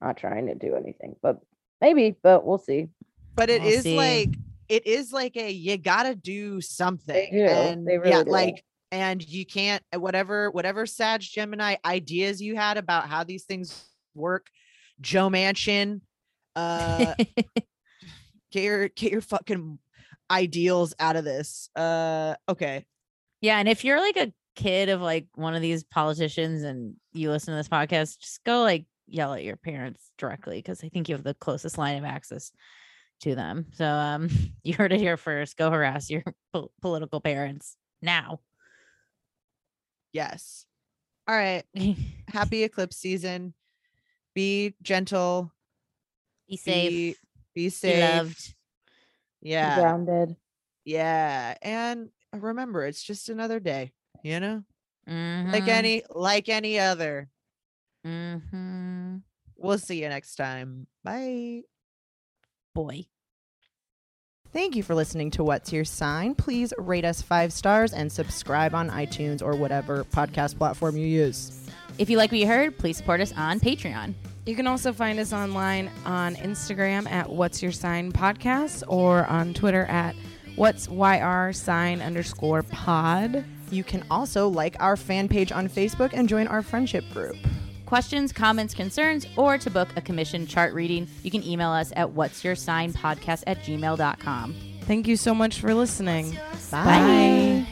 not trying to do anything, but maybe, but we'll see. but it We'll is see. like it is like a you gotta do something do. and They yeah do. like and you can't uh, whatever whatever sag gemini ideas you had about how these things work joe manchin uh get your get your fucking ideals out of this uh okay Yeah, and if you're like a kid of like one of these politicians and you listen to this podcast, just go like yell at your parents directly because I think you have the closest line of access to them. So um you heard it here first. Go harass your pol- political parents now. Yes all right happy eclipse season be gentle Be safe. be, be Be loved. yeah Grounded. Yeah. And remember, it's just another day, you know? Like Mhm, any like any other. mhm. We'll see you next time. Bye. boy. Thank you for listening to What's Your Sign. Please rate us five stars and subscribe on iTunes or whatever podcast platform you use. If you like what you heard, please support us on Patreon. You can also find us online on Instagram at What's Your Sign Podcast or on Twitter at What's YR sign underscore pod. You can also like our fan page on Facebook and join our friendship group questions, comments, concerns, or to book a commission chart reading, you can email us at what's your sign podcast at gmail.com. Thank you so much for listening. Bye. Bye.